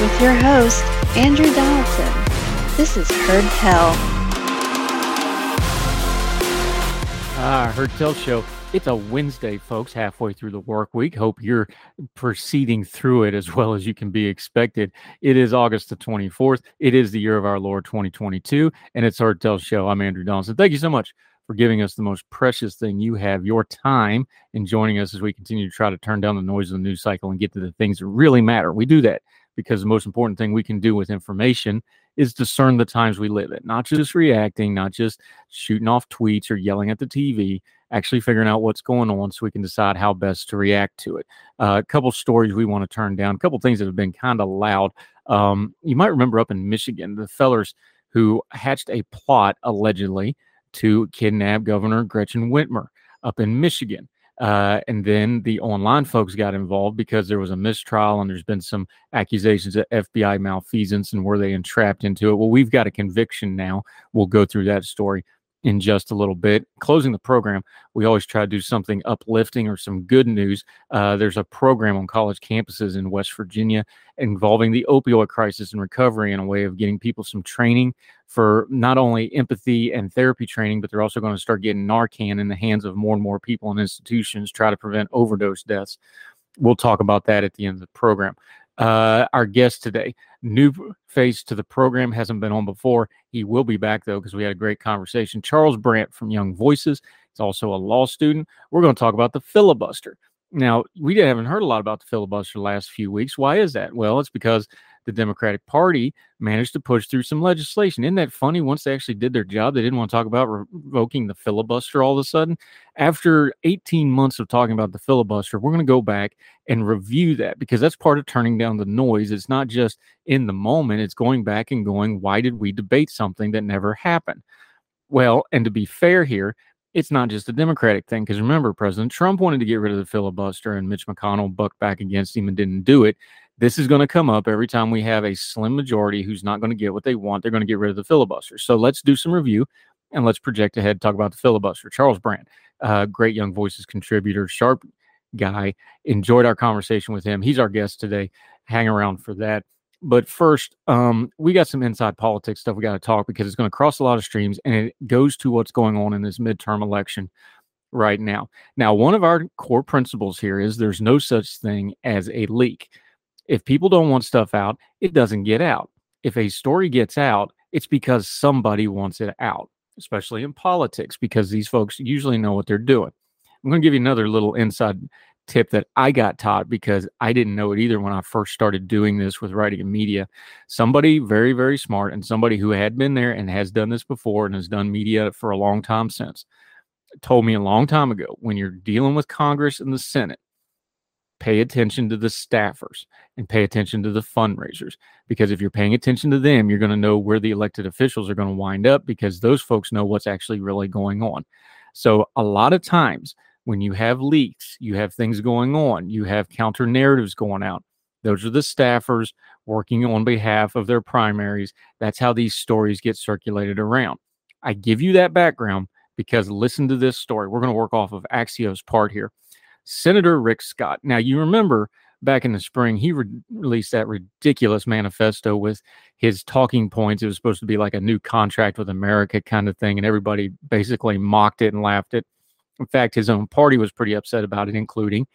With your host, Andrew Donaldson. This is Heard Tell. Ah, Heard Tell Show. It's a Wednesday, folks, halfway through the work week. Hope you're proceeding through it as well as you can be expected. It is August the 24th. It is the year of our Lord 2022, and it's Heard Tell Show. I'm Andrew Donaldson. Thank you so much for giving us the most precious thing you have, your time, and joining us as we continue to try to turn down the noise of the news cycle and get to the things that really matter. We do that because the most important thing we can do with information is discern the times we live in, not just reacting, not just shooting off tweets or yelling at the TV, actually figuring out what's going on so we can decide how best to react to it. Uh, a couple stories we want to turn down, a couple things that have been kind of loud. Um, you might remember up in Michigan, the fellers who hatched a plot allegedly to kidnap Governor Gretchen Whitmer up in Michigan. Uh, and then the online folks got involved because there was a mistrial and there's been some accusations of FBI malfeasance and were they entrapped into it. Well, we've got a conviction now. We'll go through that story in just a little bit. Closing the program, we always try to do something uplifting or some good news. Uh, there's a program on college campuses in West Virginia involving the opioid crisis and recovery in a way of getting people some training for not only empathy and therapy training, but they're also going to start getting Narcan in the hands of more and more people and institutions, try to prevent overdose deaths. We'll talk about that at the end of the program. Uh, our guest today, new face to the program, hasn't been on before. He will be back though because we had a great conversation. Charles Brandt from Young Voices. He's also a law student. We're going to talk about the filibuster. Now, we haven't heard a lot about the filibuster the last few weeks. Why is that? Well, it's because the Democratic Party managed to push through some legislation. Isn't that funny? Once they actually did their job, they didn't want to talk about revoking the filibuster all of a sudden. After 18 months of talking about the filibuster, we're going to go back and review that because that's part of turning down the noise. It's not just in the moment, it's going back and going, why did we debate something that never happened? Well, and to be fair here, it's not just a Democratic thing because remember, President Trump wanted to get rid of the filibuster and Mitch McConnell bucked back against him and didn't do it. This is going to come up every time we have a slim majority who's not going to get what they want. They're going to get rid of the filibuster. So let's do some review and let's project ahead, talk about the filibuster. Charles Brandt, uh, great Young Voices contributor, sharp guy. Enjoyed our conversation with him. He's our guest today. Hang around for that. But first, um, we got some inside politics stuff we got to talk because it's going to cross a lot of streams and it goes to what's going on in this midterm election right now. Now, one of our core principles here is there's no such thing as a leak. If people don't want stuff out, it doesn't get out. If a story gets out, it's because somebody wants it out, especially in politics, because these folks usually know what they're doing. I'm going to give you another little inside tip that I got taught because I didn't know it either when I first started doing this with writing in media. Somebody very, very smart and somebody who had been there and has done this before and has done media for a long time since told me a long time ago when you're dealing with Congress and the Senate, pay attention to the staffers and pay attention to the fundraisers because if you're paying attention to them you're going to know where the elected officials are going to wind up because those folks know what's actually really going on so a lot of times when you have leaks, you have things going on, you have counter narratives going out. Those are the staffers working on behalf of their primaries. That's how these stories get circulated around. I give you that background because listen to this story. We're going to work off of Axios part here. Senator Rick Scott. Now, you remember back in the spring, he re- released that ridiculous manifesto with his talking points. It was supposed to be like a new contract with America kind of thing, and everybody basically mocked it and laughed it. In fact, his own party was pretty upset about it, including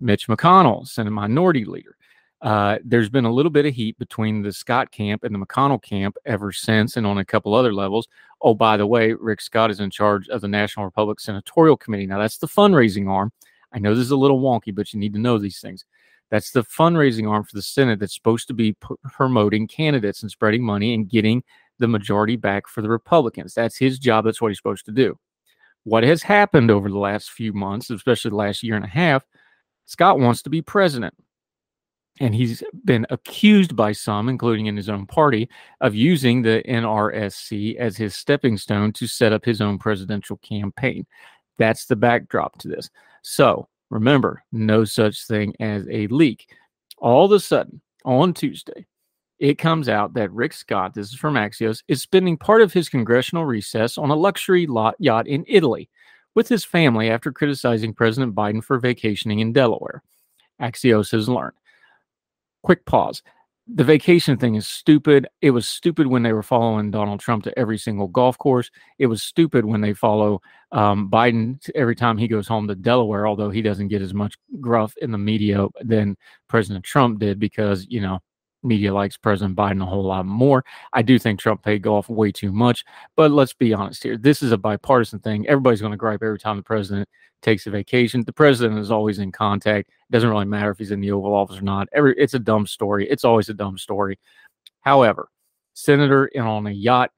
Mitch McConnell, Senate Minority Leader. Uh, there's been a little bit of heat between the Scott camp and the McConnell camp ever since, and on a couple other levels. Oh, by the way, Rick Scott is in charge of the National Republican Senatorial Committee. Now, that's the fundraising arm. I know this is a little wonky, but you need to know these things. That's the fundraising arm for the Senate that's supposed to be p- promoting candidates and spreading money and getting the majority back for the Republicans. That's his job. That's what he's supposed to do. What has happened over the last few months, especially the last year and a half, Scott wants to be president. And he's been accused by some, including in his own party, of using the NRSC as his stepping stone to set up his own presidential campaign. That's the backdrop to this. So remember, no such thing as a leak. All of a sudden, on Tuesday, it comes out that Rick Scott, this is from Axios, is spending part of his congressional recess on a luxury yacht in Italy with his family after criticizing President Biden for vacationing in Delaware. Axios has learned. Quick pause. The vacation thing is stupid. It was stupid when they were following Donald Trump to every single golf course. It was stupid when they follow um, Biden every time he goes home to Delaware, although he doesn't get as much gruff in the media than President Trump did because, you know, media likes President Biden a whole lot more. I do think Trump paid golf way too much, but let's be honest here. This is a bipartisan thing. Everybody's going to gripe every time the president takes a vacation. The president is always in contact. It doesn't really matter if he's in the Oval Office or not. Every it's a dumb story. It's always a dumb story. However, senator in on a yacht,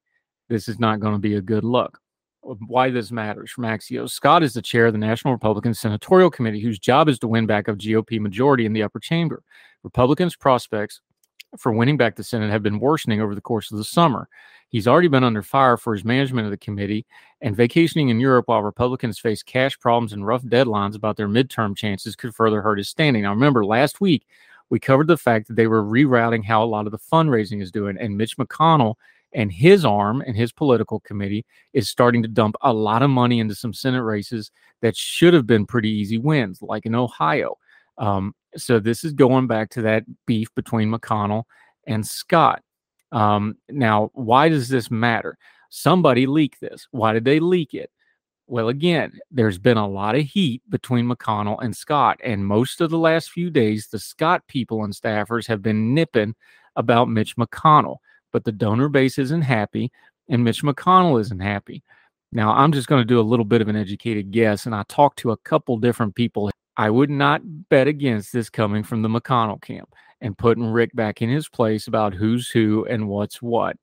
this is not going to be a good look. Why this matters from Axios. Scott is the chair of the National Republican Senatorial Committee, whose job is to win back a GOP majority in the upper chamber. Republicans' prospects for winning back the Senate have been worsening over the course of the summer. He's already been under fire for his management of the committee and vacationing in Europe while Republicans face cash problems and rough deadlines about their midterm chances could further hurt his standing. Now, remember, last week we covered the fact that they were rerouting how a lot of the fundraising is doing, and Mitch McConnell and his arm and his political committee is starting to dump a lot of money into some Senate races that should have been pretty easy wins, like in Ohio. Um, so this is going back to that beef between McConnell and Scott. Um, now, why does this matter? Somebody leaked this. Why did they leak it? Well, again, there's been a lot of heat between McConnell and Scott, and most of the last few days, the Scott people and staffers have been nipping about Mitch McConnell, but the donor base isn't happy, and Mitch McConnell isn't happy. Now, I'm just going to do a little bit of an educated guess, and I talked to a couple different people I would not bet against this coming from the McConnell camp and putting Rick back in his place about who's who and what's what,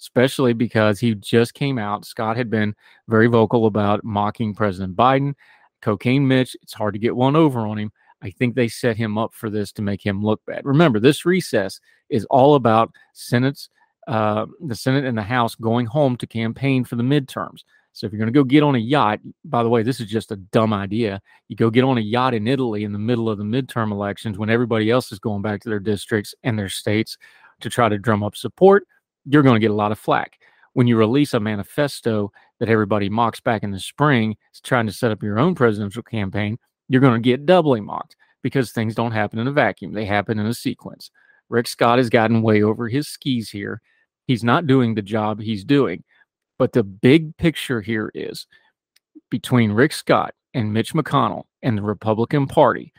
especially because he just came out. Scott had been very vocal about mocking President Biden. Cocaine Mitch, it's hard to get one over on him. I think they set him up for this to make him look bad. Remember, this recess is all about Senate's, uh, the Senate and the House going home to campaign for the midterms. So if you're going to go get on a yacht, by the way, this is just a dumb idea. You go get on a yacht in Italy in the middle of the midterm elections when everybody else is going back to their districts and their states to try to drum up support, you're going to get a lot of flack. When you release a manifesto that everybody mocks back in the spring, trying to set up your own presidential campaign, you're going to get doubly mocked because things don't happen in a vacuum. They happen in a sequence. Rick Scott has gotten way over his skis here. He's not doing the job he's doing. But the big picture here is between Rick Scott and Mitch McConnell and the Republican Party,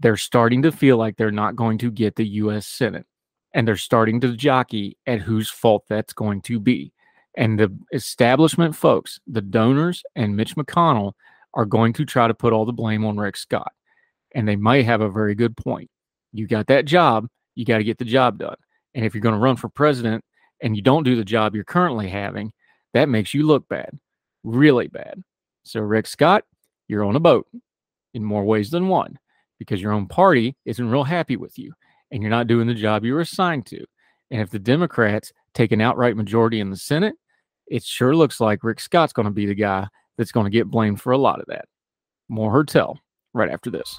they're starting to feel like they're not going to get the U.S. Senate. And they're starting to jockey at whose fault that's going to be. And the establishment folks, the donors and Mitch McConnell, are going to try to put all the blame on Rick Scott. And they might have a very good point. You got that job, you got to get the job done. And if you're going to run for president and you don't do the job you're currently having, that makes you look bad, really bad. So, Rick Scott, you're on a boat in more ways than one because your own party isn't real happy with you and you're not doing the job you were assigned to. And if the Democrats take an outright majority in the Senate, it sure looks like Rick Scott's going to be the guy that's going to get blamed for a lot of that. More Heard Tell right after this.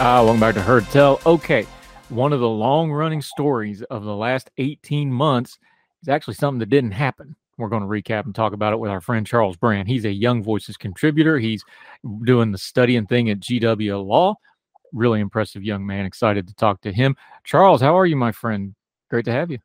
Ah, welcome back to Heard Tell. Okay, one of the long running stories of the last 18 months is actually something that didn't happen. We're going to recap and talk about it with our friend Charles Brandt. He's a Young Voices contributor. He's doing the studying thing at GW Law. Really impressive young man. Excited to talk to him. Charles, how are you, my friend? Great to have you.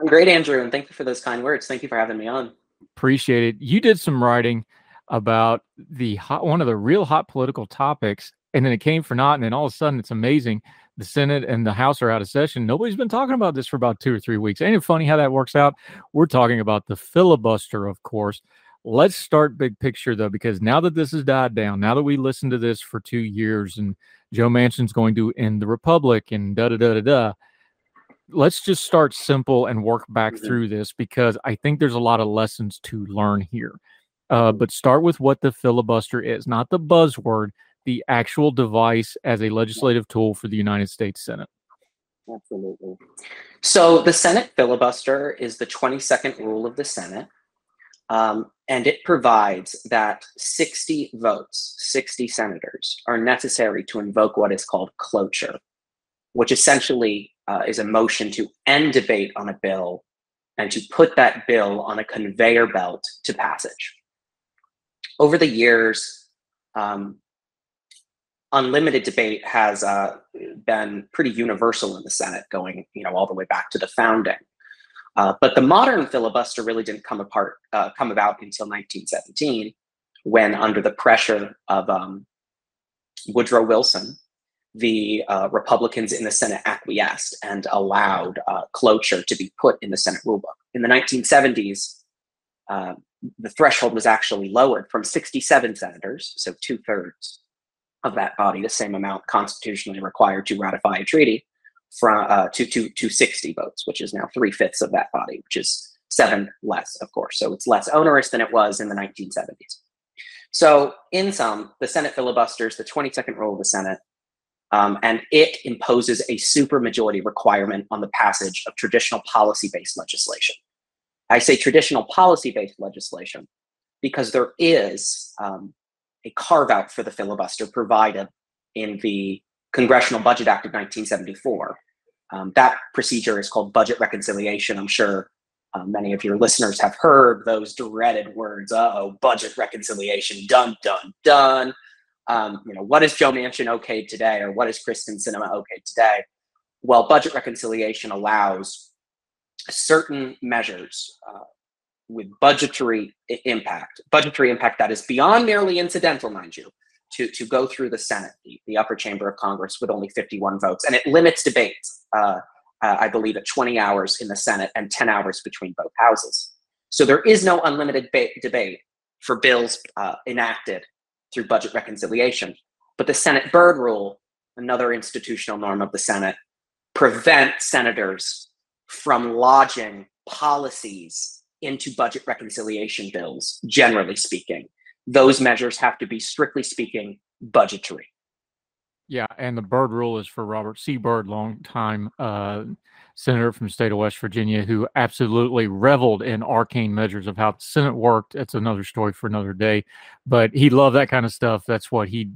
I'm great, Andrew, and thank you for those kind words. Thank you for having me on. Appreciate it. You did some writing about the hot, one of the real hot political topics and then it came for naught. And then all of a sudden, it's amazing. The Senate and the House are out of session. Nobody's been talking about this for about two or three weeks. Ain't it funny how that works out? We're talking about the filibuster, of course. Let's start big picture though, because now that this has died down, now that we listened to this for two years, and Joe Manchin's going to end the republic, and da da da da da. Let's just start simple and work back mm-hmm. through this because I think there's a lot of lessons to learn here. Uh, but start with what the filibuster is, not the buzzword, the actual device as a legislative tool for the United States Senate? Absolutely. So the Senate filibuster is the 22nd rule of the Senate. Um, and it provides that 60 votes, 60 senators, are necessary to invoke what is called cloture, which essentially uh, is a motion to end debate on a bill and to put that bill on a conveyor belt to passage. Over the years, um, unlimited debate has uh, been pretty universal in the Senate, going you know all the way back to the founding. Uh, but the modern filibuster really didn't come apart, uh, come about until 1917, when under the pressure of um, Woodrow Wilson, the uh, Republicans in the Senate acquiesced and allowed uh, cloture to be put in the Senate rulebook. In the 1970s, uh, the threshold was actually lowered from 67 senators, so two thirds, of that body, the same amount constitutionally required to ratify a treaty, from uh, to, to, to 60 votes, which is now three fifths of that body, which is seven less, of course. So it's less onerous than it was in the 1970s. So, in sum, the Senate filibusters the 22nd rule of the Senate, um, and it imposes a supermajority requirement on the passage of traditional policy based legislation. I say traditional policy based legislation because there is um, a carve out for the filibuster provided in the Congressional Budget Act of 1974. Um, that procedure is called budget reconciliation. I'm sure uh, many of your listeners have heard those dreaded words. Oh, budget reconciliation, done, done, done. Um, you know, what is Joe Manchin okay today, or what is Kyrsten Sinema okay today? Well, budget reconciliation allows certain measures uh, with budgetary impact, budgetary impact that is beyond merely incidental, mind you, to, to go through the Senate, the, the upper chamber of Congress, with only 51 votes. And it limits debates, uh, uh, I believe, at 20 hours in the Senate and 10 hours between both houses. So there is no unlimited ba- debate for bills uh, enacted through budget reconciliation. But the Senate Byrd Rule, another institutional norm of the Senate, prevents senators from lodging policies into budget reconciliation bills, generally speaking. Those measures have to be, strictly speaking, budgetary. Yeah, and the Byrd rule is for Robert C. Byrd, longtime uh, senator from the state of West Virginia, who absolutely reveled in arcane measures of how the Senate worked. That's another story for another day. But he loved that kind of stuff. That's what he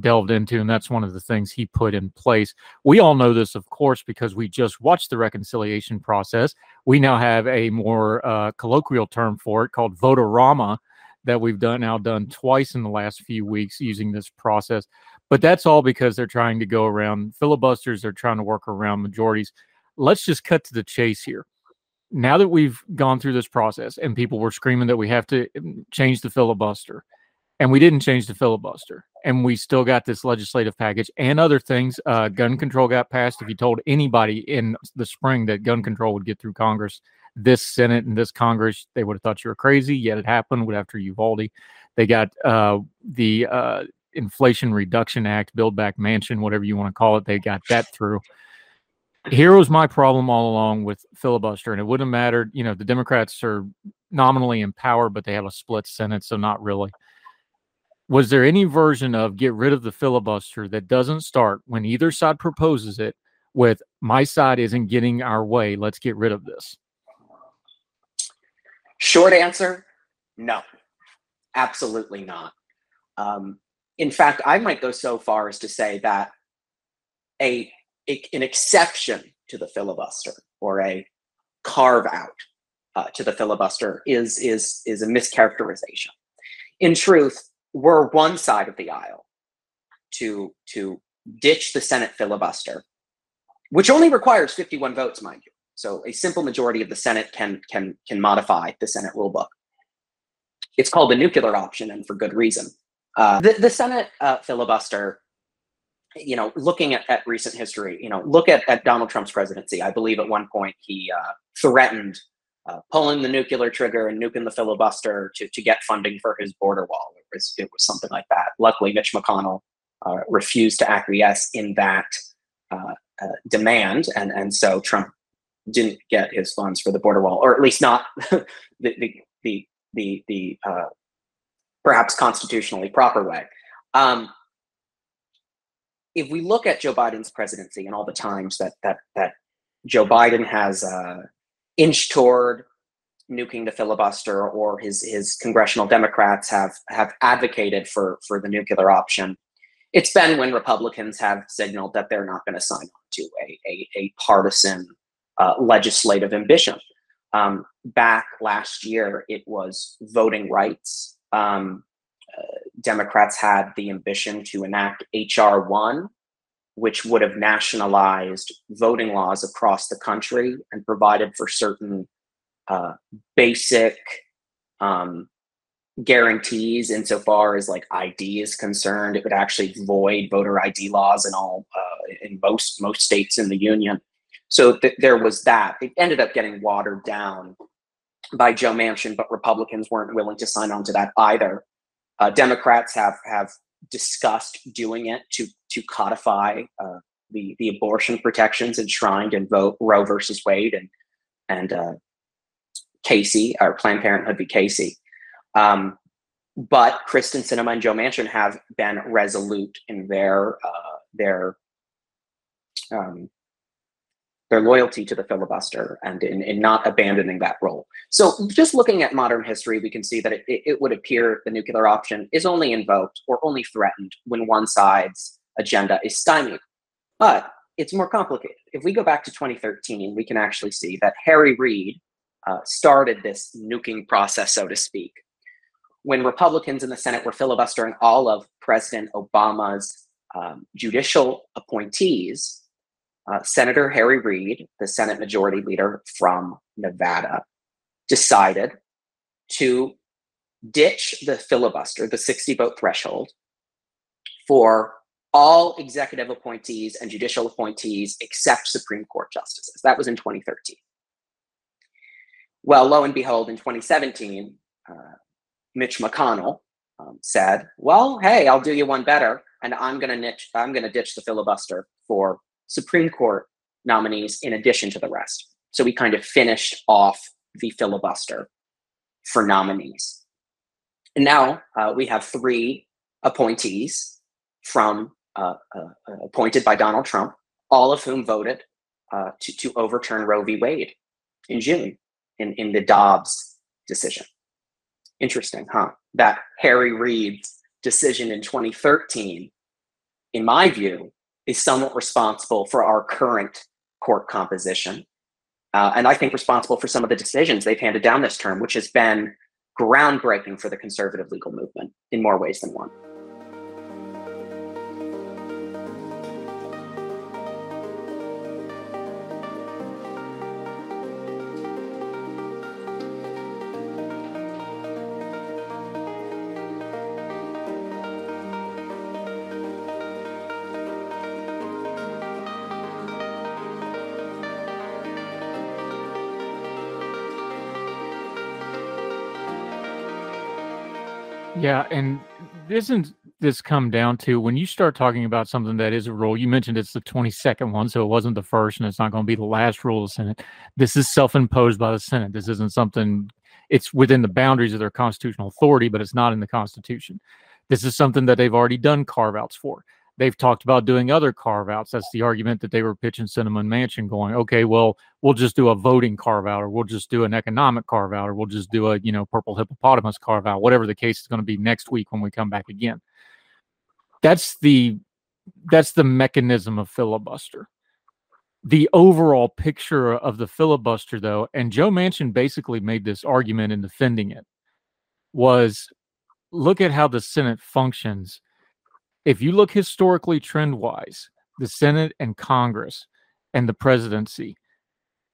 delved into, and that's one of the things he put in place. We all know this, of course, because we just watched the reconciliation process. We now have a more uh, colloquial term for it called vote-a-rama that we've done now done twice in the last few weeks using this process. But that's all because they're trying to go around filibusters. They're trying to work around majorities. Let's just cut to the chase here. Now that we've gone through this process and people were screaming that we have to mm, change the filibuster, and we didn't change the filibuster, and we still got this legislative package and other things. Uh, gun control got passed. If you told anybody in the spring that gun control would get through Congress, this Senate and this Congress, they would have thought you were crazy. Yet it happened after Uvalde. They got uh, the uh, Inflation Reduction Act, Build Back Manchin, whatever you want to call it. They got that through. Here was my problem all along with filibuster, and it wouldn't have mattered. You know, the Democrats are nominally in power, but they have a split Senate, so not really. Was there any version of get rid of the filibuster that doesn't start when either side proposes it with my side isn't getting our way? Let's get rid of this. Short answer no, absolutely not. Um, in fact, I might go so far as to say that a, a an exception to the filibuster or a carve out uh, to the filibuster is is is a mischaracterization. In truth, we're one side of the aisle to to ditch the Senate filibuster, which only requires 51 votes, mind you. So a simple majority of the Senate can can can modify the Senate rulebook. It's called the nuclear option, and for good reason. Uh, the, the Senate uh, filibuster, you know, looking at, at recent history, you know, look at, at Donald Trump's presidency. I believe at one point he uh, threatened uh, pulling the nuclear trigger and nuking the filibuster to, to get funding for his border wall. It was, it was something like that. Luckily, Mitch McConnell uh, refused to acquiesce in that uh, demand, and, and so Trump didn't get his funds for the border wall, or at least not the, the, the, the, the perhaps constitutionally proper way. Um, if we look at Joe Biden's presidency and all the times that that that Joe Biden has inched toward nuking the filibuster, or his his congressional Democrats have have advocated for for the nuclear option, it's been when Republicans have signaled that they're not going to sign on to a a, a partisan uh, legislative ambition. Um, back last year, it was voting rights um, uh, Democrats had the ambition to enact H.R. 1, which would have nationalized voting laws across the country and provided for certain uh, basic um, guarantees insofar as like ID is concerned. It would actually void voter ID laws in all uh, in most most states in the union. So th- there was that. It ended up getting watered down by Joe Manchin, but Republicans weren't willing to sign on to that either. Uh, Democrats have have discussed doing it to to codify uh, the the abortion protections enshrined in Roe versus Wade and and uh, Casey or Planned Parenthood v. Casey. Um, but Kyrsten Sinema and Joe Manchin have been resolute in their uh, their um, their loyalty to the filibuster and in, in not abandoning that role. So, just looking at modern history, we can see that it, it would appear the nuclear option is only invoked or only threatened when one side's agenda is stymied. But it's more complicated. If we go back to 2013, we can actually see that Harry Reid uh, started this nuking process, so to speak. When Republicans in the Senate were filibustering all of President Obama's um, judicial appointees, uh, Senator Harry Reid, the Senate Majority Leader from Nevada, decided to ditch the filibuster, the 60 vote threshold, for all executive appointees and judicial appointees except Supreme Court justices. That was in 2013. Well, lo and behold, in 2017, uh, Mitch McConnell um, said, "Well, hey, I'll do you one better, and I'm going to I'm going to ditch the filibuster for Supreme Court nominees in addition to the rest. So we kind of finished off the filibuster for nominees. And now uh, we have three appointees from uh, uh, appointed by Donald Trump, all of whom voted uh, to, to overturn Roe v. Wade in June in, in the Dobbs decision. Interesting, huh? That Harry Reid's decision in 2013 in my view, is somewhat responsible for our current court composition. Uh, and I think responsible for some of the decisions they've handed down this term, which has been groundbreaking for the conservative legal movement in more ways than one. Yeah, and isn't this come down to when you start talking about something that is a rule? You mentioned it's the 22nd one, so it wasn't the first, and it's not going to be the last rule of the Senate. This is self imposed by the Senate. This isn't something, it's within the boundaries of their constitutional authority, but it's not in the Constitution. This is something that they've already done carve outs for they've talked about doing other carve outs. That's the argument that they were pitching Sinema Manchin going, okay, well, we'll just do a voting carve out, or we'll just do an economic carve out, or we'll just do a you know purple hippopotamus carve out, whatever the case is going to be next week when we come back again. That's the that's the mechanism of filibuster. The overall picture of the filibuster, though, and Joe Manchin basically made this argument in defending it, was look at how the Senate functions if you look historically trend wise, the Senate and Congress and the presidency,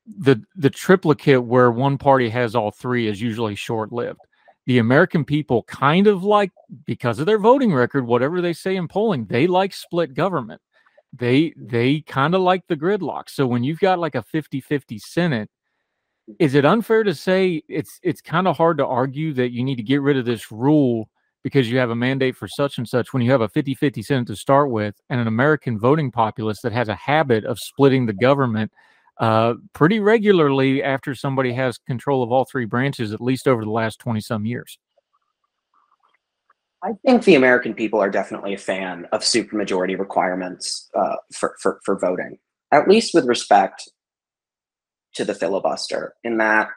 the the triplicate where one party has all three is usually short lived. The American people kind of like because of their voting record, whatever they say in polling, they like split government. They they kind of like the gridlock. So when you've got like a 50-50 Senate, is it unfair to say it's it's kind of hard to argue that you need to get rid of this rule because you have a mandate for such and such when you have a 50 50 Senate to start with and an American voting populace that has a habit of splitting the government uh, pretty regularly after somebody has control of all three branches, at least over the last 20 some years. I think the American people are definitely a fan of supermajority requirements uh, for, for, for voting, at least with respect to the filibuster, in that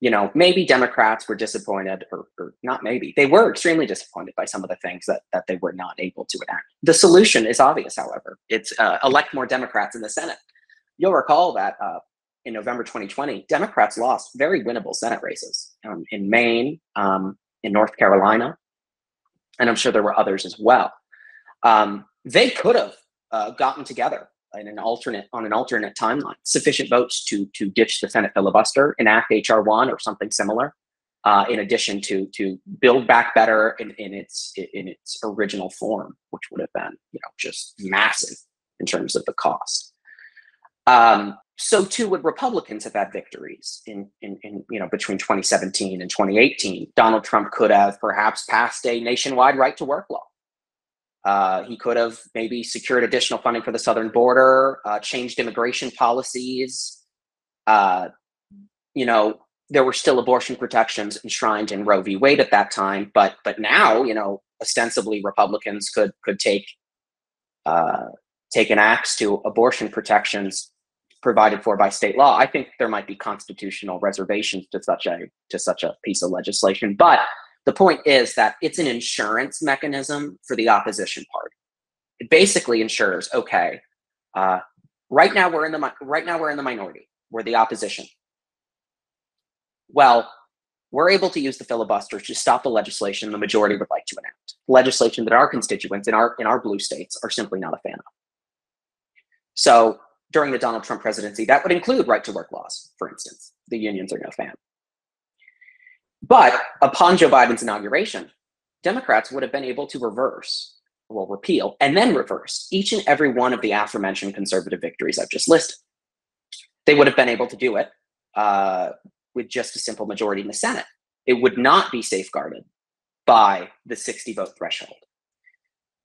you know, maybe Democrats were disappointed, or, or, not maybe, they were extremely disappointed by some of the things that, that they were not able to enact. The solution is obvious, however. It's uh, elect more Democrats in the Senate. You'll recall that uh, in November 2020, Democrats lost very winnable Senate races um, in Maine, um, in North Carolina, and I'm sure there were others as well. Um, they could have uh, gotten together in an alternate on an alternate timeline, sufficient votes to to ditch the Senate filibuster, enact HR one or something similar, uh, in addition to to build back better in, in its in its original form, which would have been you know just massive in terms of the cost. Um, so too would Republicans have had victories in, in, in you know between 2017 and 2018. Donald Trump could have perhaps passed a nationwide right to work law uh, he could have maybe secured additional funding for the southern border, uh, changed immigration policies. Uh, you know, there were still abortion protections enshrined in Roe v. Wade at that time, but but now, you know, ostensibly Republicans could could take uh, take an axe to abortion protections provided for by state law. I think there might be constitutional reservations to such a to such a piece of legislation, but the point is that it's an insurance mechanism for the opposition party. It basically ensures, okay, uh, right now we're in the right now we're in the minority. We're the opposition. Well, we're able to use the filibuster to stop the legislation the majority would like to enact. Legislation that our constituents in our in our blue states are simply not a fan of. So during the Donald Trump presidency, that would include right to work laws, for instance. The unions are no fan. But upon Joe Biden's inauguration, Democrats would have been able to reverse, well, repeal, and then reverse each and every one of the aforementioned conservative victories I've just listed. They would have been able to do it uh, with just a simple majority in the Senate. It would not be safeguarded by the 60 vote threshold.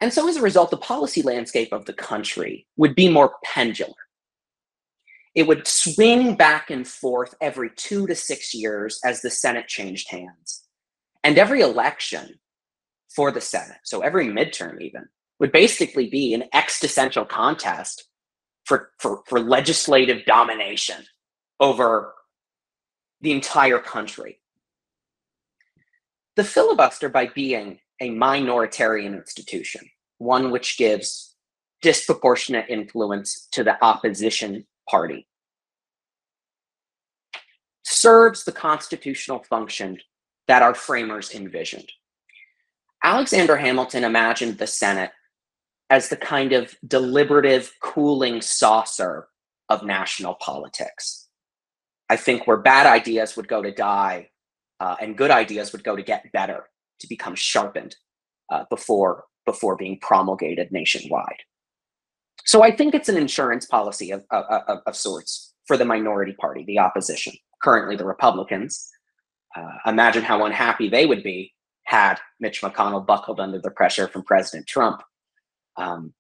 And so, as a result, the policy landscape of the country would be more pendular it would swing back and forth every two to six years as the Senate changed hands. And every election for the Senate, so every midterm even, would basically be an existential contest for, for, for legislative domination over the entire country. The filibuster, by being a minoritarian institution, one which gives disproportionate influence to the opposition party serves the constitutional function that our framers envisioned. Alexander Hamilton imagined the Senate as the kind of deliberative cooling saucer of national politics. I think where bad ideas would go to die uh, and good ideas would go to get better, to become sharpened uh, before, before being promulgated nationwide. So I think it's an insurance policy of, of, of, of sorts for the minority party, the opposition, currently the Republicans. Uh, imagine how unhappy they would be had Mitch McConnell buckled under the pressure from President Trump. Um,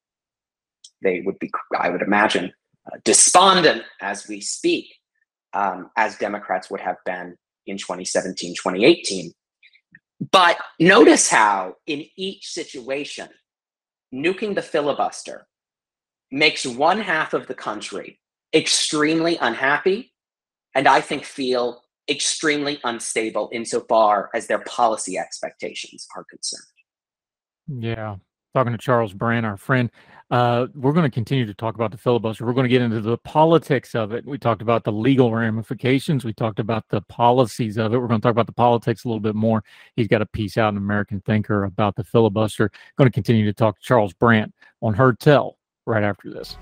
they would be, I would imagine, uh, despondent as we speak, um, as Democrats would have been in 2017, 2018. But notice how, in each situation, nuking the filibuster makes one half of the country extremely unhappy and I think feel extremely unstable insofar as their policy expectations are concerned. Yeah. Talking to Charles Brandt, our friend, uh, we're going to continue to talk about the filibuster. We're going to get into the politics of it. We talked about the legal ramifications. We talked about the policies of it. We're going to talk about the politics a little bit more. He's got a piece out in American Thinker about the filibuster. Going to continue to talk to Charles Brandt on Heard Tell right after this.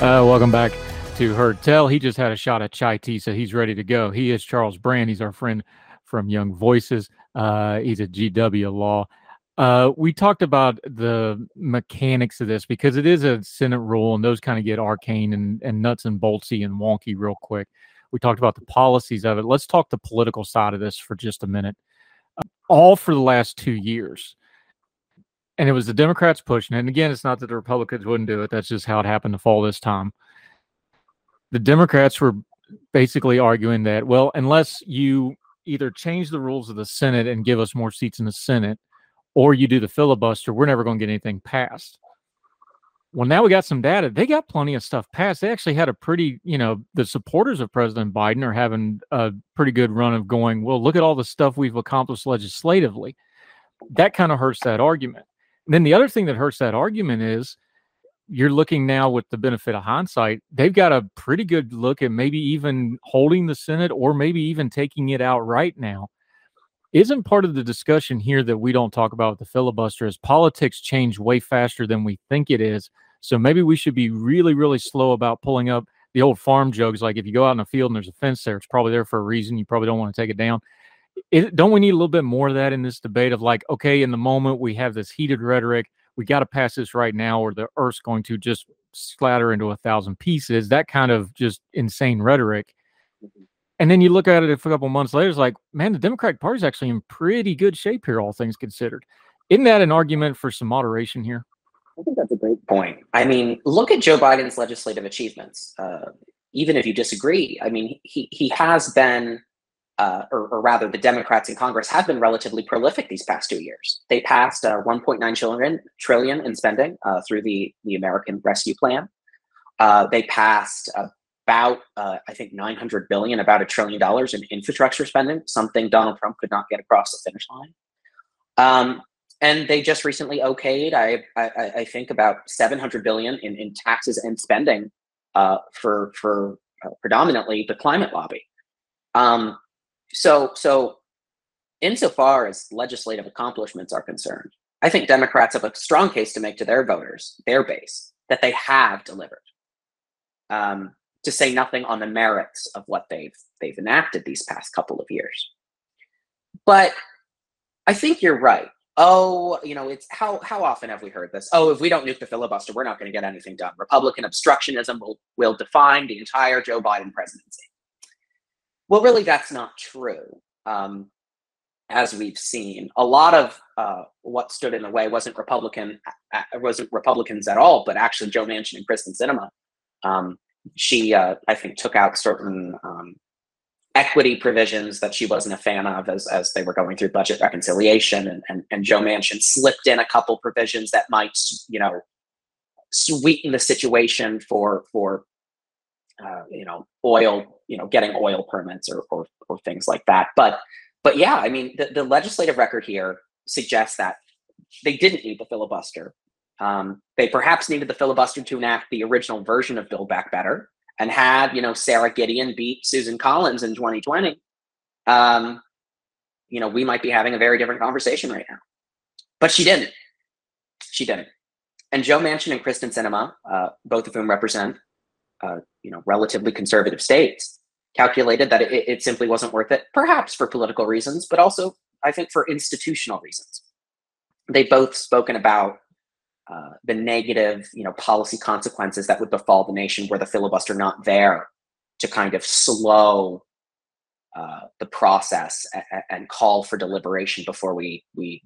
Uh, welcome back to Heard Tell. He just had a shot at chai tea, so he's ready to go. He is Charles Brandt. He's our friend from Young Voices. Uh, he's a GW Law. Uh, we talked about the mechanics of this because it is a Senate rule, and those kind of get arcane and, and nuts and boltsy and wonky real quick. We talked about the policies of it. Let's talk the political side of this for just a minute. Uh, all for the last two years and it was the Democrats pushing it. And again, it's not that the Republicans wouldn't do it. That's just how it happened to fall this time. The Democrats were basically arguing that, well, unless you either change the rules of the Senate and give us more seats in the Senate, or you do the filibuster, we're never going to get anything passed. Well, now we got some data. They got plenty of stuff passed. They actually had a pretty, you know, the supporters of President Biden are having a pretty good run of going, well, look at all the stuff we've accomplished legislatively. That kind of hurts that argument. And then the other thing that hurts that argument is you're looking now with the benefit of hindsight, they've got a pretty good look at maybe even holding the Senate or maybe even taking it out right now. Isn't part of the discussion here that we don't talk about with the filibuster is politics change way faster than we think it is. So maybe we should be really, really slow about pulling up the old farm jokes. Like if you go out in the field and there's a fence there, it's probably there for a reason. You probably don't want to take it down it, don't we need a little bit more of that in this debate of like, okay, in the moment we have this heated rhetoric, we got to pass this right now, or the Earth's going to just splatter into a thousand pieces. That kind of just insane rhetoric. Mm-hmm. And then you look at it a couple months later, it's like, man, the Democratic Party's actually in pretty good shape here, all things considered. Isn't that an argument for some moderation here? I think that's a great point. I mean, look at Joe Biden's legislative achievements. Uh, even if you disagree, I mean, he he has been uh, or, or, rather the Democrats in Congress have been relatively prolific these past two years. They passed uh, 1.9 trillion, trillion in spending uh, through the, the American Rescue Plan. Uh, they passed about, uh, I think, 900 billion, about a trillion dollars in infrastructure spending, something Donald Trump could not get across the finish line. Um, and they just recently okayed, I, I, I, think, about 700 billion in, in taxes and spending uh, for for predominantly the climate lobby. Um, so so insofar as legislative accomplishments are concerned, I think Democrats have a strong case to make to their voters, their base, that they have delivered. Um, to say nothing on the merits of what they've they've enacted these past couple of years. But I think you're right. Oh, you know, it's how how often have we heard this? Oh, if we don't nuke the filibuster, we're not going to get anything done. Republican obstructionism will will define the entire Joe Biden presidency. Well, really, that's not true. Um, as we've seen, a lot of uh, what stood in the way wasn't Republican, wasn't Republicans at all, but actually Joe Manchin and Kyrsten Sinema. Um, she, uh, I think, took out certain um, equity provisions that she wasn't a fan of as, as they were going through budget reconciliation. And, and, and Joe Manchin slipped in a couple provisions that might, you know, sweeten the situation for, for uh, you know, oil, you know, getting oil permits or, or, or things like that. But, but yeah, I mean, the, the legislative record here suggests that they didn't need the filibuster. Um, they perhaps needed the filibuster to enact the original version of Build Back Better, and had you know Sara Gideon beat Susan Collins in 2020, um, you know we might be having a very different conversation right now. But she didn't. She didn't. And Joe Manchin and Kyrsten Sinema, uh, both of whom represent uh, you know relatively conservative states, calculated that it, it simply wasn't worth it, perhaps for political reasons, but also I think for institutional reasons. They both spoken about uh, the negative, you know, policy consequences that would befall the nation were the filibuster not there to kind of slow uh, the process and, and call for deliberation before we we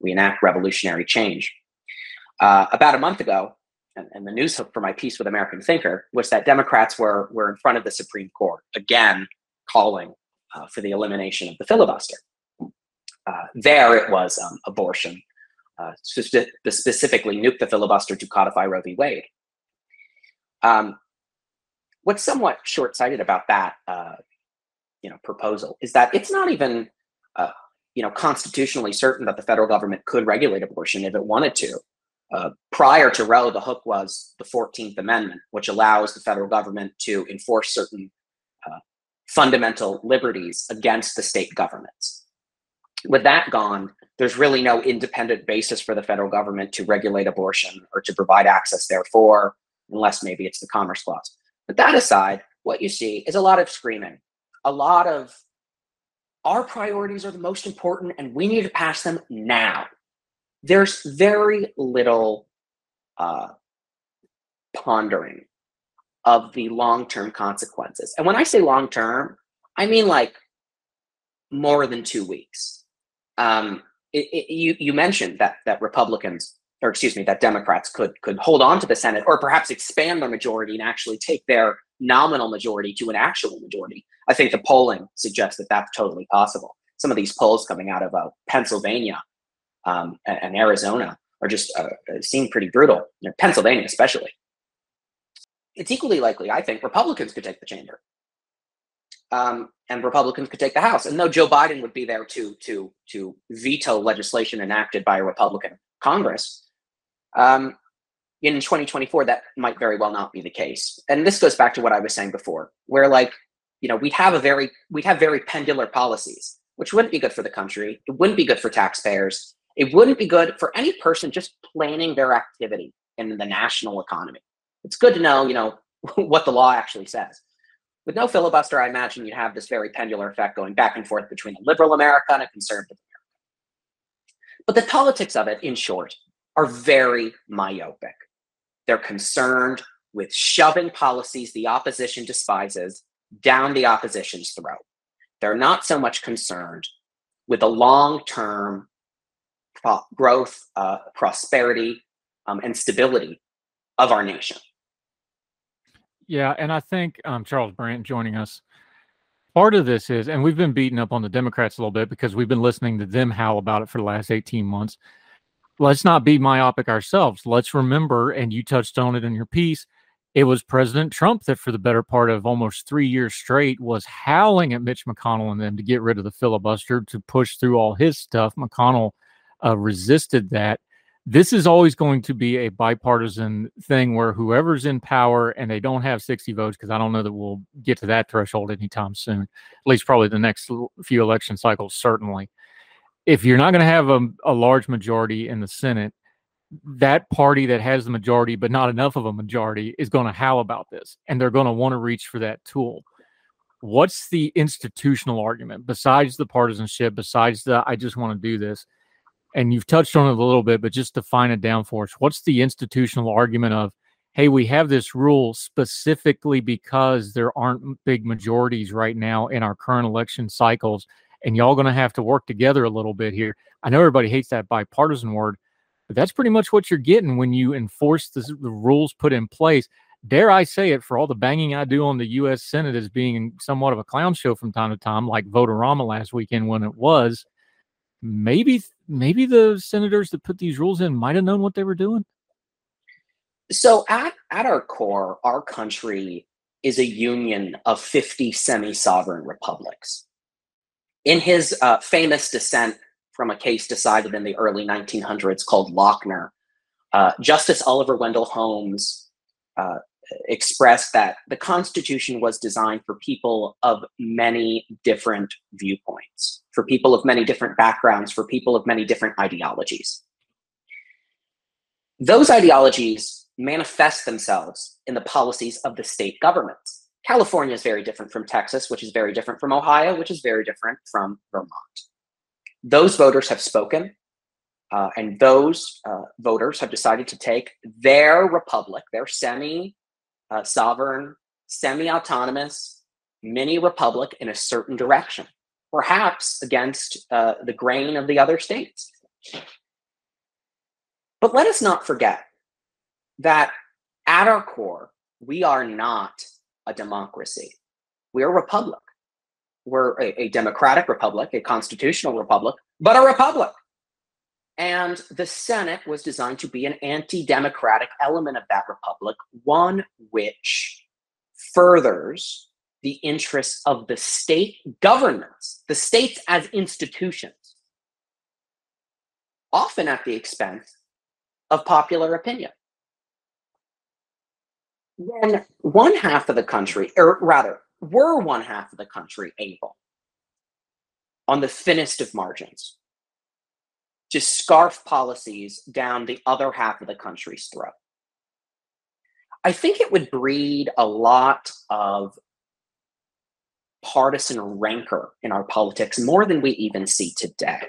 we enact revolutionary change. Uh, about a month ago, and, and, the news for my piece with American Thinker was that Democrats were were in front of the Supreme Court again, calling uh, for the elimination of the filibuster. Uh, there, it was um, abortion uh, spe- specifically nuke the filibuster to codify Roe v. Wade. Um, what's somewhat short-sighted about that, uh, you know, proposal is that it's not even, uh, you know, constitutionally certain that the federal government could regulate abortion if it wanted to. Uh, prior to Roe, the hook was the 14th Amendment, which allows the federal government to enforce certain uh, fundamental liberties against the state governments. With that gone, there's really no independent basis for the federal government to regulate abortion or to provide access therefore, unless maybe it's the Commerce Clause. But that aside, what you see is a lot of screaming, a lot of our priorities are the most important and we need to pass them now. There's very little uh, pondering of the long term consequences. And when I say long term, I mean like more than two weeks. Um, it, it, you you mentioned that that Republicans or excuse me that Democrats could could hold on to the Senate or perhaps expand their majority and actually take their nominal majority to an actual majority. I think the polling suggests that that's totally possible. Some of these polls coming out of uh, Pennsylvania um, and, and, Arizona are just uh, seem pretty brutal. You know, Pennsylvania especially. It's equally likely, I think, Republicans could take the chamber um, and Republicans could take the House. And though Joe Biden would be there to to to veto legislation enacted by a Republican Congress. Um, in 2024, that might very well not be the case. And this goes back to what I was saying before, where like you know we'd have a very we'd have very pendular policies, which wouldn't be good for the country. It wouldn't be good for taxpayers. It wouldn't be good for any person just planning their activity in the national economy. It's good to know, you know, what the law actually says. With no filibuster, I imagine you'd have this very pendular effect going back and forth between a liberal America and a conservative America. But the politics of it, in short, are very myopic. They're concerned with shoving policies the opposition despises down the opposition's throat. They're not so much concerned with the long term pro- growth, uh, prosperity, um, and stability of our nation. Yeah, and I think um, Charles Brandt joining us. Part of this is, and we've been beating up on the Democrats a little bit because we've been listening to them howl about it for the last 18 months. Let's not be myopic ourselves. Let's remember, and you touched on it in your piece, it was President Trump that, for the better part of almost three years straight, was howling at Mitch McConnell and them to get rid of the filibuster to push through all his stuff. McConnell uh, resisted that this is always going to be a bipartisan thing where whoever's in power and they don't have 60 votes, because I don't know that we'll get to that threshold anytime soon, at least probably the next few election cycles, certainly. If you're not going to have a, a large majority in the Senate, that party that has the majority, but not enough of a majority, is going to howl about this and they're going to want to reach for that tool. What's the institutional argument besides the partisanship, besides the I just want to do this? And you've touched on it a little bit, but just to find it down for us, what's the institutional argument of, hey, we have this rule specifically because there aren't big majorities right now in our current election cycles, and y'all going to have to work together a little bit here. I know everybody hates that bipartisan word, but that's pretty much what you're getting when you enforce the, the rules put in place. dare I say it, for all the banging I do on the U.S. Senate as being somewhat of a clown show from time to time, like Vote-A-Rama last weekend when it was, maybe maybe the senators that put these rules in might have known what they were doing. So at at our core, our country is a union of 50 semi-sovereign republics. In his uh, famous dissent from a case decided in the early 1900s called Lochner, uh, Justice Oliver Wendell Holmes uh, expressed that the Constitution was designed for people of many different viewpoints, for people of many different backgrounds, for people of many different ideologies. Those ideologies manifest themselves in the policies of the state governments. California is very different from Texas, which is very different from Ohio, which is very different from Vermont. Those voters have spoken, uh, and those uh, voters have decided to take their republic, their semi uh, sovereign, semi autonomous mini republic in a certain direction, perhaps against uh, the grain of the other states. But let us not forget that at our core, we are not a democracy. We're a republic. We're a, a democratic republic, a constitutional republic, but a republic. And the Senate was designed to be an anti democratic element of that republic, one which furthers the interests of the state governments, the states as institutions, often at the expense of popular opinion. When one half of the country, or rather, were one half of the country able, on the thinnest of margins, to scarf policies down the other half of the country's throat. I think it would breed a lot of partisan rancor in our politics more than we even see today.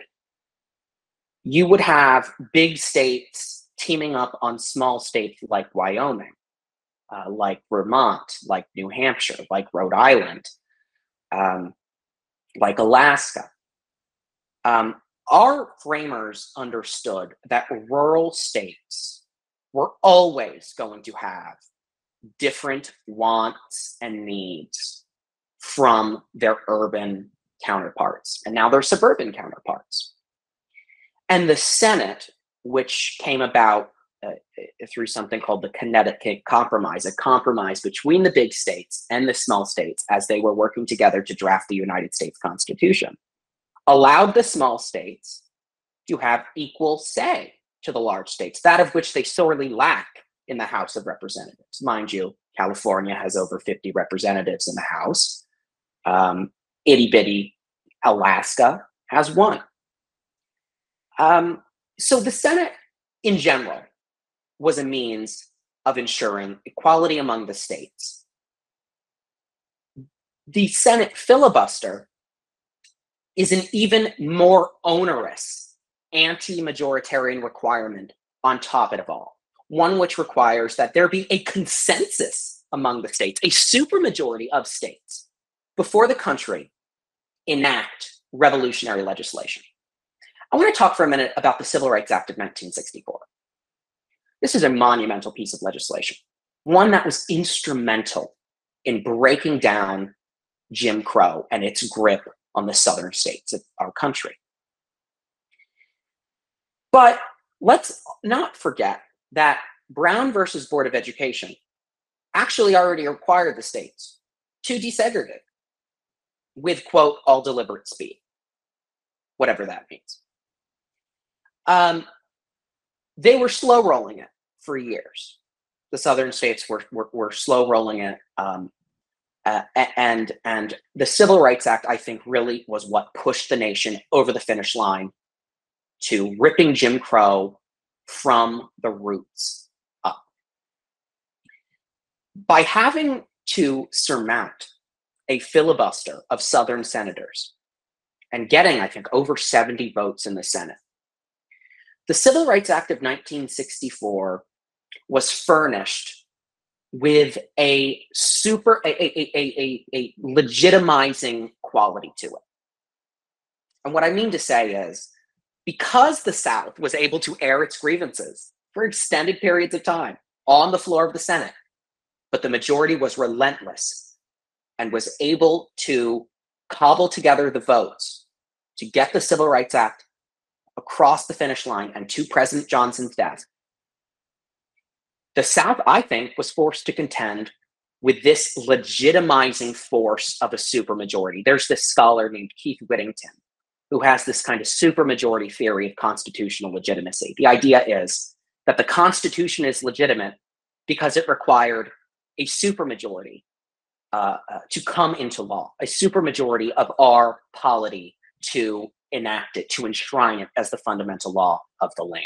You would have big states teaming up on small states like Wyoming, uh, like Vermont, like New Hampshire, like Rhode Island, um, like Alaska. Um, our framers understood that rural states were always going to have different wants and needs from their urban counterparts and now their suburban counterparts. And the Senate, which came about uh, through something called the Connecticut Compromise, a compromise between the big states and the small states as they were working together to draft the United States Constitution allowed the small states to have equal say to the large states, that of which they sorely lack in the House of Representatives. Mind you, California has over 50 representatives in the House. Um, itty bitty Alaska has one. Um, so the Senate in general was a means of ensuring equality among the states. The Senate filibuster is an even more onerous anti majoritarian requirement on top of it all. One which requires that there be a consensus among the states, a supermajority of states, before the country enact revolutionary legislation. I want to talk for a minute about the Civil Rights Act of 1964. This is a monumental piece of legislation, one that was instrumental in breaking down Jim Crow and its grip on the southern states of our country. But let's not forget that Brown versus Board of Education actually already required the states to desegregate with, quote, all deliberate speed, whatever that means. Um, they were slow rolling it for years. The southern states were, were, were slow rolling it um, uh, and and the Civil Rights Act, I think, really was what pushed the nation over the finish line to ripping Jim Crow from the roots up. By having to surmount a filibuster of Southern senators and getting, I think, over 70 votes in the Senate, the Civil Rights Act of 1964 was furnished with a super a, a, a, a, legitimizing quality to it. And what I mean to say is because the South was able to air its grievances for extended periods of time on the floor of the Senate, but the majority was relentless and was able to cobble together the votes to get the Civil Rights Act across the finish line and to President Johnson's death. The South, I think, was forced to contend with this legitimizing force of a supermajority. There's this scholar named Keith Whittington who has this kind of supermajority theory of constitutional legitimacy. The idea is that the Constitution is legitimate because it required a supermajority uh, to come into law, a supermajority of our polity to enact it, to enshrine it as the fundamental law of the land.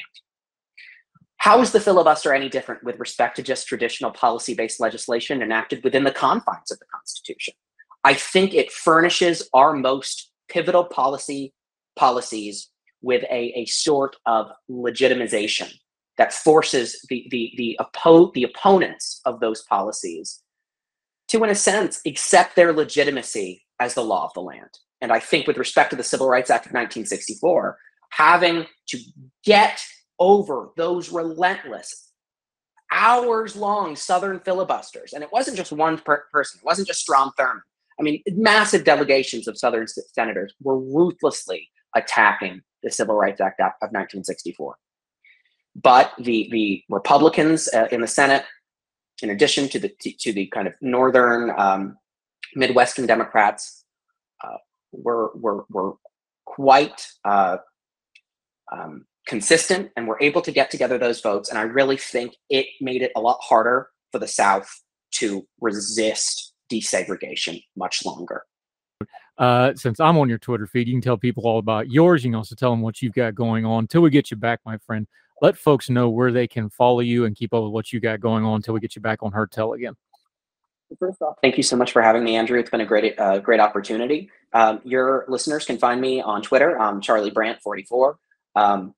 How is the filibuster any different with respect to just traditional policy based legislation enacted within the confines of the Constitution? I think it furnishes our most pivotal policy policies with a, a sort of legitimization that forces the, the, the, oppo- the opponents of those policies to, in a sense, accept their legitimacy as the law of the land. And I think, with respect to the Civil Rights Act of 1964, having to get over those relentless, hours long Southern filibusters, and it wasn't just one per- person, it wasn't just Strom Thurmond. I mean, massive delegations of Southern senators were ruthlessly attacking the Civil Rights Act of 1964. But the, the Republicans uh, in the Senate, in addition to the, to the kind of Northern um, Midwestern Democrats, uh, were, were, were quite uh, um, consistent and were able to get together those votes. And I really think it made it a lot harder for the South to resist desegregation much longer. Uh, since I'm on your Twitter feed, you can tell people all about yours. You can also tell them what you've got going on. Until we get you back, my friend, let folks know where they can follow you and keep up with what you got going on until we get you back on Heard Tell again. First off, thank you so much for having me, Andrew. It's been a great, uh, great opportunity. Um, your listeners can find me on Twitter. I'm Charlie Brandt 44. Um,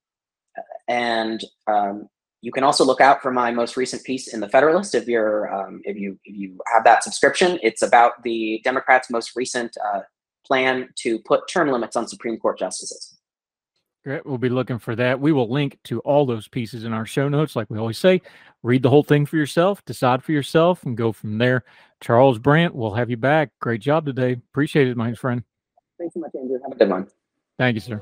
and um, you can also look out for my most recent piece in the Federalist if you're um, if you if you have that subscription. It's about the Democrats' most recent uh, plan to put term limits on Supreme Court justices. Great. We'll be looking for that. We will link to all those pieces in our show notes, like we always say. Read the whole thing for yourself, decide for yourself, and go from there. Charles Brandt, we'll have you back. Great job today. Appreciate it, my friend. Thanks so much, Andrew. Have a good one. Thank you, sir.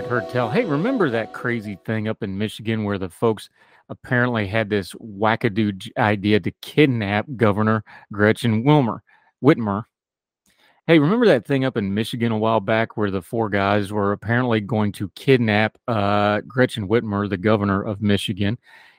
Back Heard Tell. Hey, remember that crazy thing up in Michigan where the folks apparently had this wackadoo idea to kidnap Governor Gretchen Wilmer, Whitmer. Hey, remember that thing up in Michigan a while back where the four guys were apparently going to kidnap uh, Gretchen Whitmer, the governor of Michigan,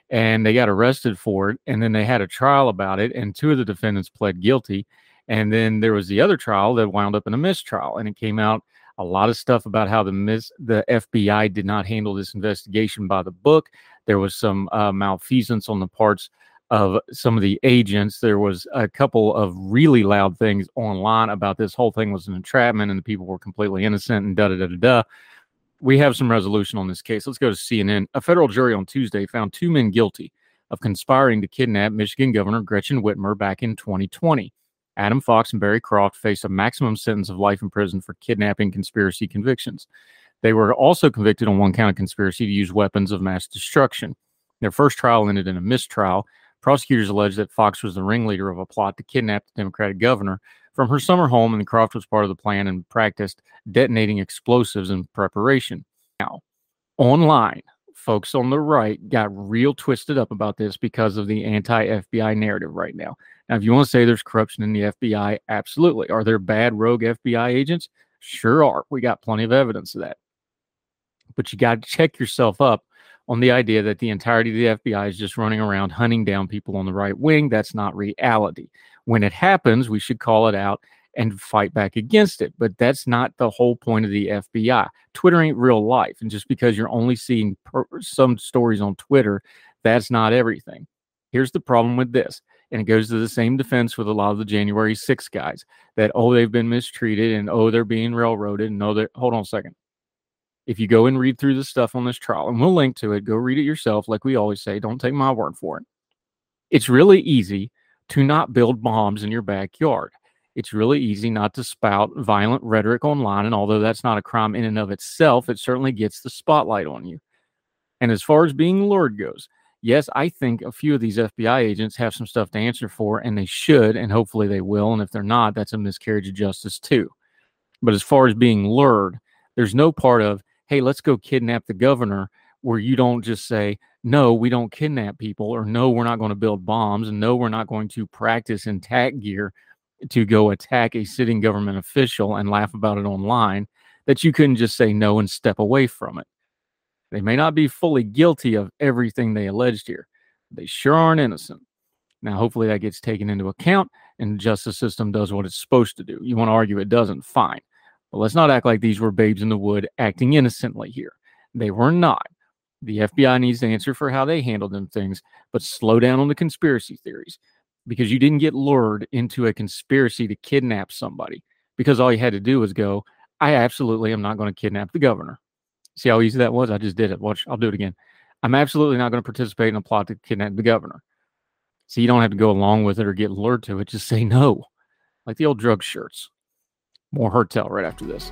and they got arrested for it. And then they had a trial about it, and two of the defendants pled guilty. And then there was the other trial that wound up in a mistrial, and it came out a lot of stuff about how the mis- the FBI did not handle this investigation by the book. There was some uh, malfeasance on the parts of some of the agents. There was a couple of really loud things online about this whole thing was an entrapment and the people were completely innocent and da da da da da. We have some resolution on this case. Let's go to CNN. A federal jury on Tuesday found two men guilty of conspiring to kidnap Michigan Governor Gretchen Whitmer back in 2020. Adam Fox and Barry Croft face a maximum sentence of life in prison for kidnapping conspiracy convictions. They were also convicted on one count of conspiracy to use weapons of mass destruction. Their first trial ended in a mistrial. Prosecutors alleged that Fox was the ringleader of a plot to kidnap the Democratic governor from her summer home, and Croft was part of the plan and practiced detonating explosives in preparation. Now, online, folks on the right got real twisted up about this because of the anti FBI narrative right now. Now, if you want to say there's corruption in the FBI, absolutely. Are there bad rogue FBI agents? Sure are. We got plenty of evidence of that. But you got to check yourself up on the idea that the entirety of the FBI is just running around hunting down people on the right wing. That's not reality. When it happens, we should call it out and fight back against it. But that's not the whole point of the FBI. Twitter ain't real life. And just because you're only seeing per- some stories on Twitter, that's not everything. Here's the problem with this. And it goes to the same defense with a lot of the January 6 guys that, oh, they've been mistreated and, oh, they're being railroaded. And, oh, they're, hold on a second. If you go and read through the stuff on this trial, and we'll link to it, go read it yourself. Like we always say, don't take my word for it. It's really easy to not build bombs in your backyard it's really easy not to spout violent rhetoric online. And although that's not a crime in and of itself, it certainly gets the spotlight on you. And as far as being lured goes, yes, I think a few of these FBI agents have some stuff to answer for, and they should, and hopefully they will. And if they're not, that's a miscarriage of justice too. But as far as being lured, there's no part of, hey, let's go kidnap the governor where you don't just say, no, we don't kidnap people, or no, we're not going to build bombs, and no, we're not going to practice in tack gear to go attack a sitting government official and laugh about it online that you couldn't just say no and step away from it. They may not be fully guilty of everything they alleged here. They sure aren't innocent. Now, hopefully that gets taken into account and the justice system does what it's supposed to do. You want to argue it doesn't, fine. But let's not act like these were babes in the wood acting innocently here. They were not. The FBI needs to answer for how they handled them things, but slow down on the conspiracy theories because you didn't get lured into a conspiracy to kidnap somebody because all you had to do was go, I absolutely am not going to kidnap the governor. See how easy that was? I just did it. Watch, I'll do it again. I'm absolutely not going to participate in a plot to kidnap the governor. So you don't have to go along with it or get lured to it. Just say no, like the old drug shirts. More Heard Tell right after this.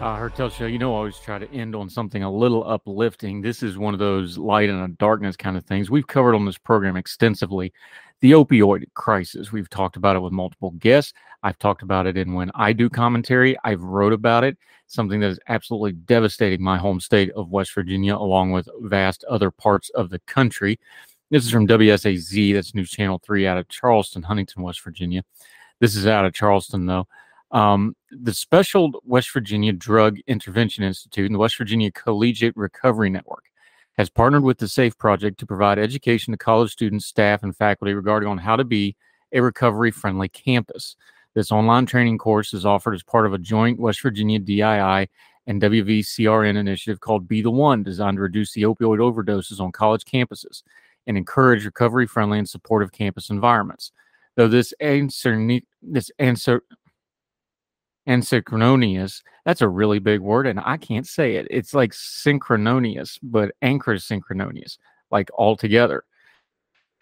Uh, Heard Tell Show, you know, I always try to end on something a little uplifting. This is one of those light and a darkness kind of things. We've covered on this program extensively the opioid crisis. We've talked about it with multiple guests. I've talked about it in when I do commentary. I've wrote about it, something that is absolutely devastating my home state of West Virginia, along with vast other parts of the country. This is from WSAZ, that's News Channel 3 out of Charleston, Huntington, West Virginia. This is out of Charleston, though. Um, the Special West Virginia Drug Intervention Institute and the West Virginia Collegiate Recovery Network has partnered with the SAFE Project to provide education to college students, staff, and faculty regarding on how to be a recovery-friendly campus. This online training course is offered as part of a joint West Virginia DII and WVCRN initiative called Be the One, designed to reduce the opioid overdoses on college campuses and encourage recovery-friendly and supportive campus environments. Though this answer, this answer, Ansynchronous. That's a really big word, and I can't say it. It's like synchrononious, but anchor synchrononious, like all together.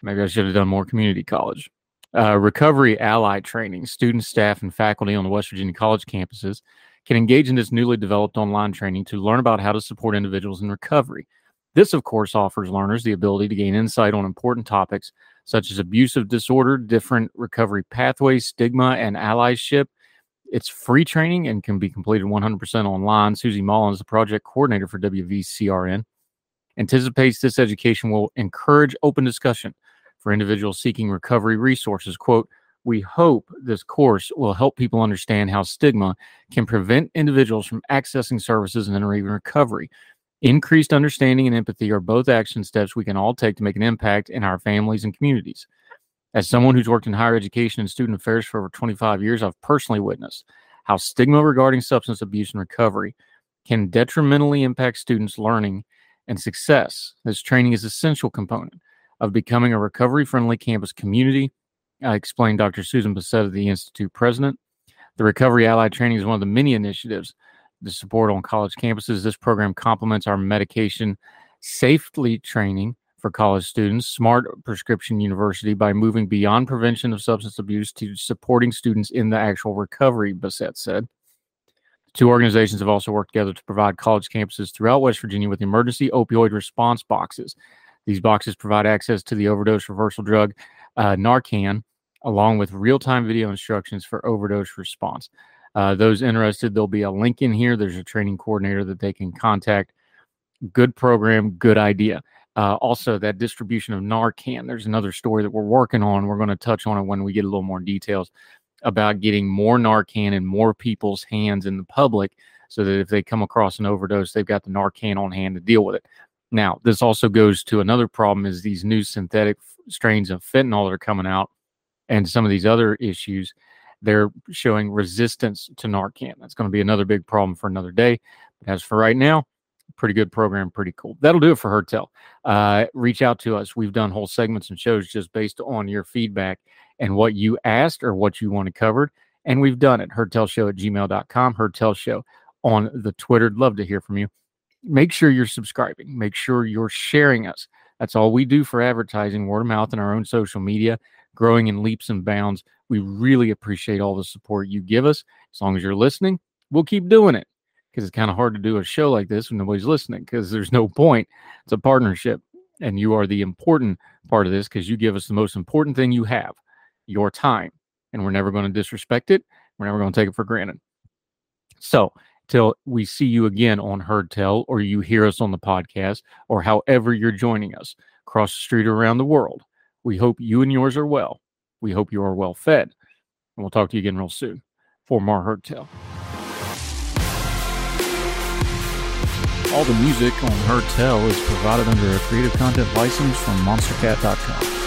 Maybe I should have done more community college. Uh, recovery ally training. Students, staff, and faculty on the West Virginia college campuses can engage in this newly developed online training to learn about how to support individuals in recovery. This, of course, offers learners the ability to gain insight on important topics such as abusive disorder, different recovery pathways, stigma, and allyship, it's free training and can be completed 100% online. Susie Mullins, the project coordinator for WVCRN, anticipates this education will encourage open discussion for individuals seeking recovery resources. Quote, we hope this course will help people understand how stigma can prevent individuals from accessing services and entering recovery. Increased understanding and empathy are both action steps we can all take to make an impact in our families and communities. As someone who's worked in higher education and student affairs for over 25 years, I've personally witnessed how stigma regarding substance abuse and recovery can detrimentally impact students' learning and success. This training is essential component of becoming a recovery friendly campus community. I explained Dr. Susan Bassett, the Institute president. The Recovery Ally Training is one of the many initiatives to support on college campuses. This program complements our medication safely training for college students, Smart Prescription University, by moving beyond prevention of substance abuse to supporting students in the actual recovery, Bassett said. The Two organizations have also worked together to provide college campuses throughout West Virginia with emergency opioid response boxes. These boxes provide access to the overdose reversal drug uh, Narcan, along with real time video instructions for overdose response. Uh, those interested, there'll be a link in here. There's a training coordinator that they can contact. Good program, good idea. Uh, also, that distribution of Narcan, there's another story that we're working on. We're going to touch on it when we get a little more details about getting more Narcan in more people's hands in the public so that if they come across an overdose, they've got the Narcan on hand to deal with it. Now, this also goes to another problem is these new synthetic strains of fentanyl that are coming out and some of these other issues. They're showing resistance to Narcan. That's going to be another big problem for another day. But as for right now, pretty good program, pretty cool. That'll do it for Heard Tell. Uh, reach out to us. We've done whole segments and shows just based on your feedback and what you asked or what you wanted covered. And we've done it. Heard Tell Show at gmail.com, Show on the Twitter. Love to hear from you. Make sure you're subscribing. Make sure you're sharing us. That's all we do for advertising, word of mouth, and our own social media, growing in leaps and bounds. We really appreciate all the support you give us. As long as you're listening, we'll keep doing it because it's kind of hard to do a show like this when nobody's listening because there's no point. It's a partnership, and you are the important part of this because you give us the most important thing you have your time. And we're never going to disrespect it. We're never going to take it for granted. So, till we see you again on Heard Tell, or you hear us on the podcast, or however you're joining us across the street or around the world, we hope you and yours are well. We hope you are well fed. And we'll talk to you again real soon for more Heard All the music on Heard Tell is provided under a Creative Content license from MonsterCat.com.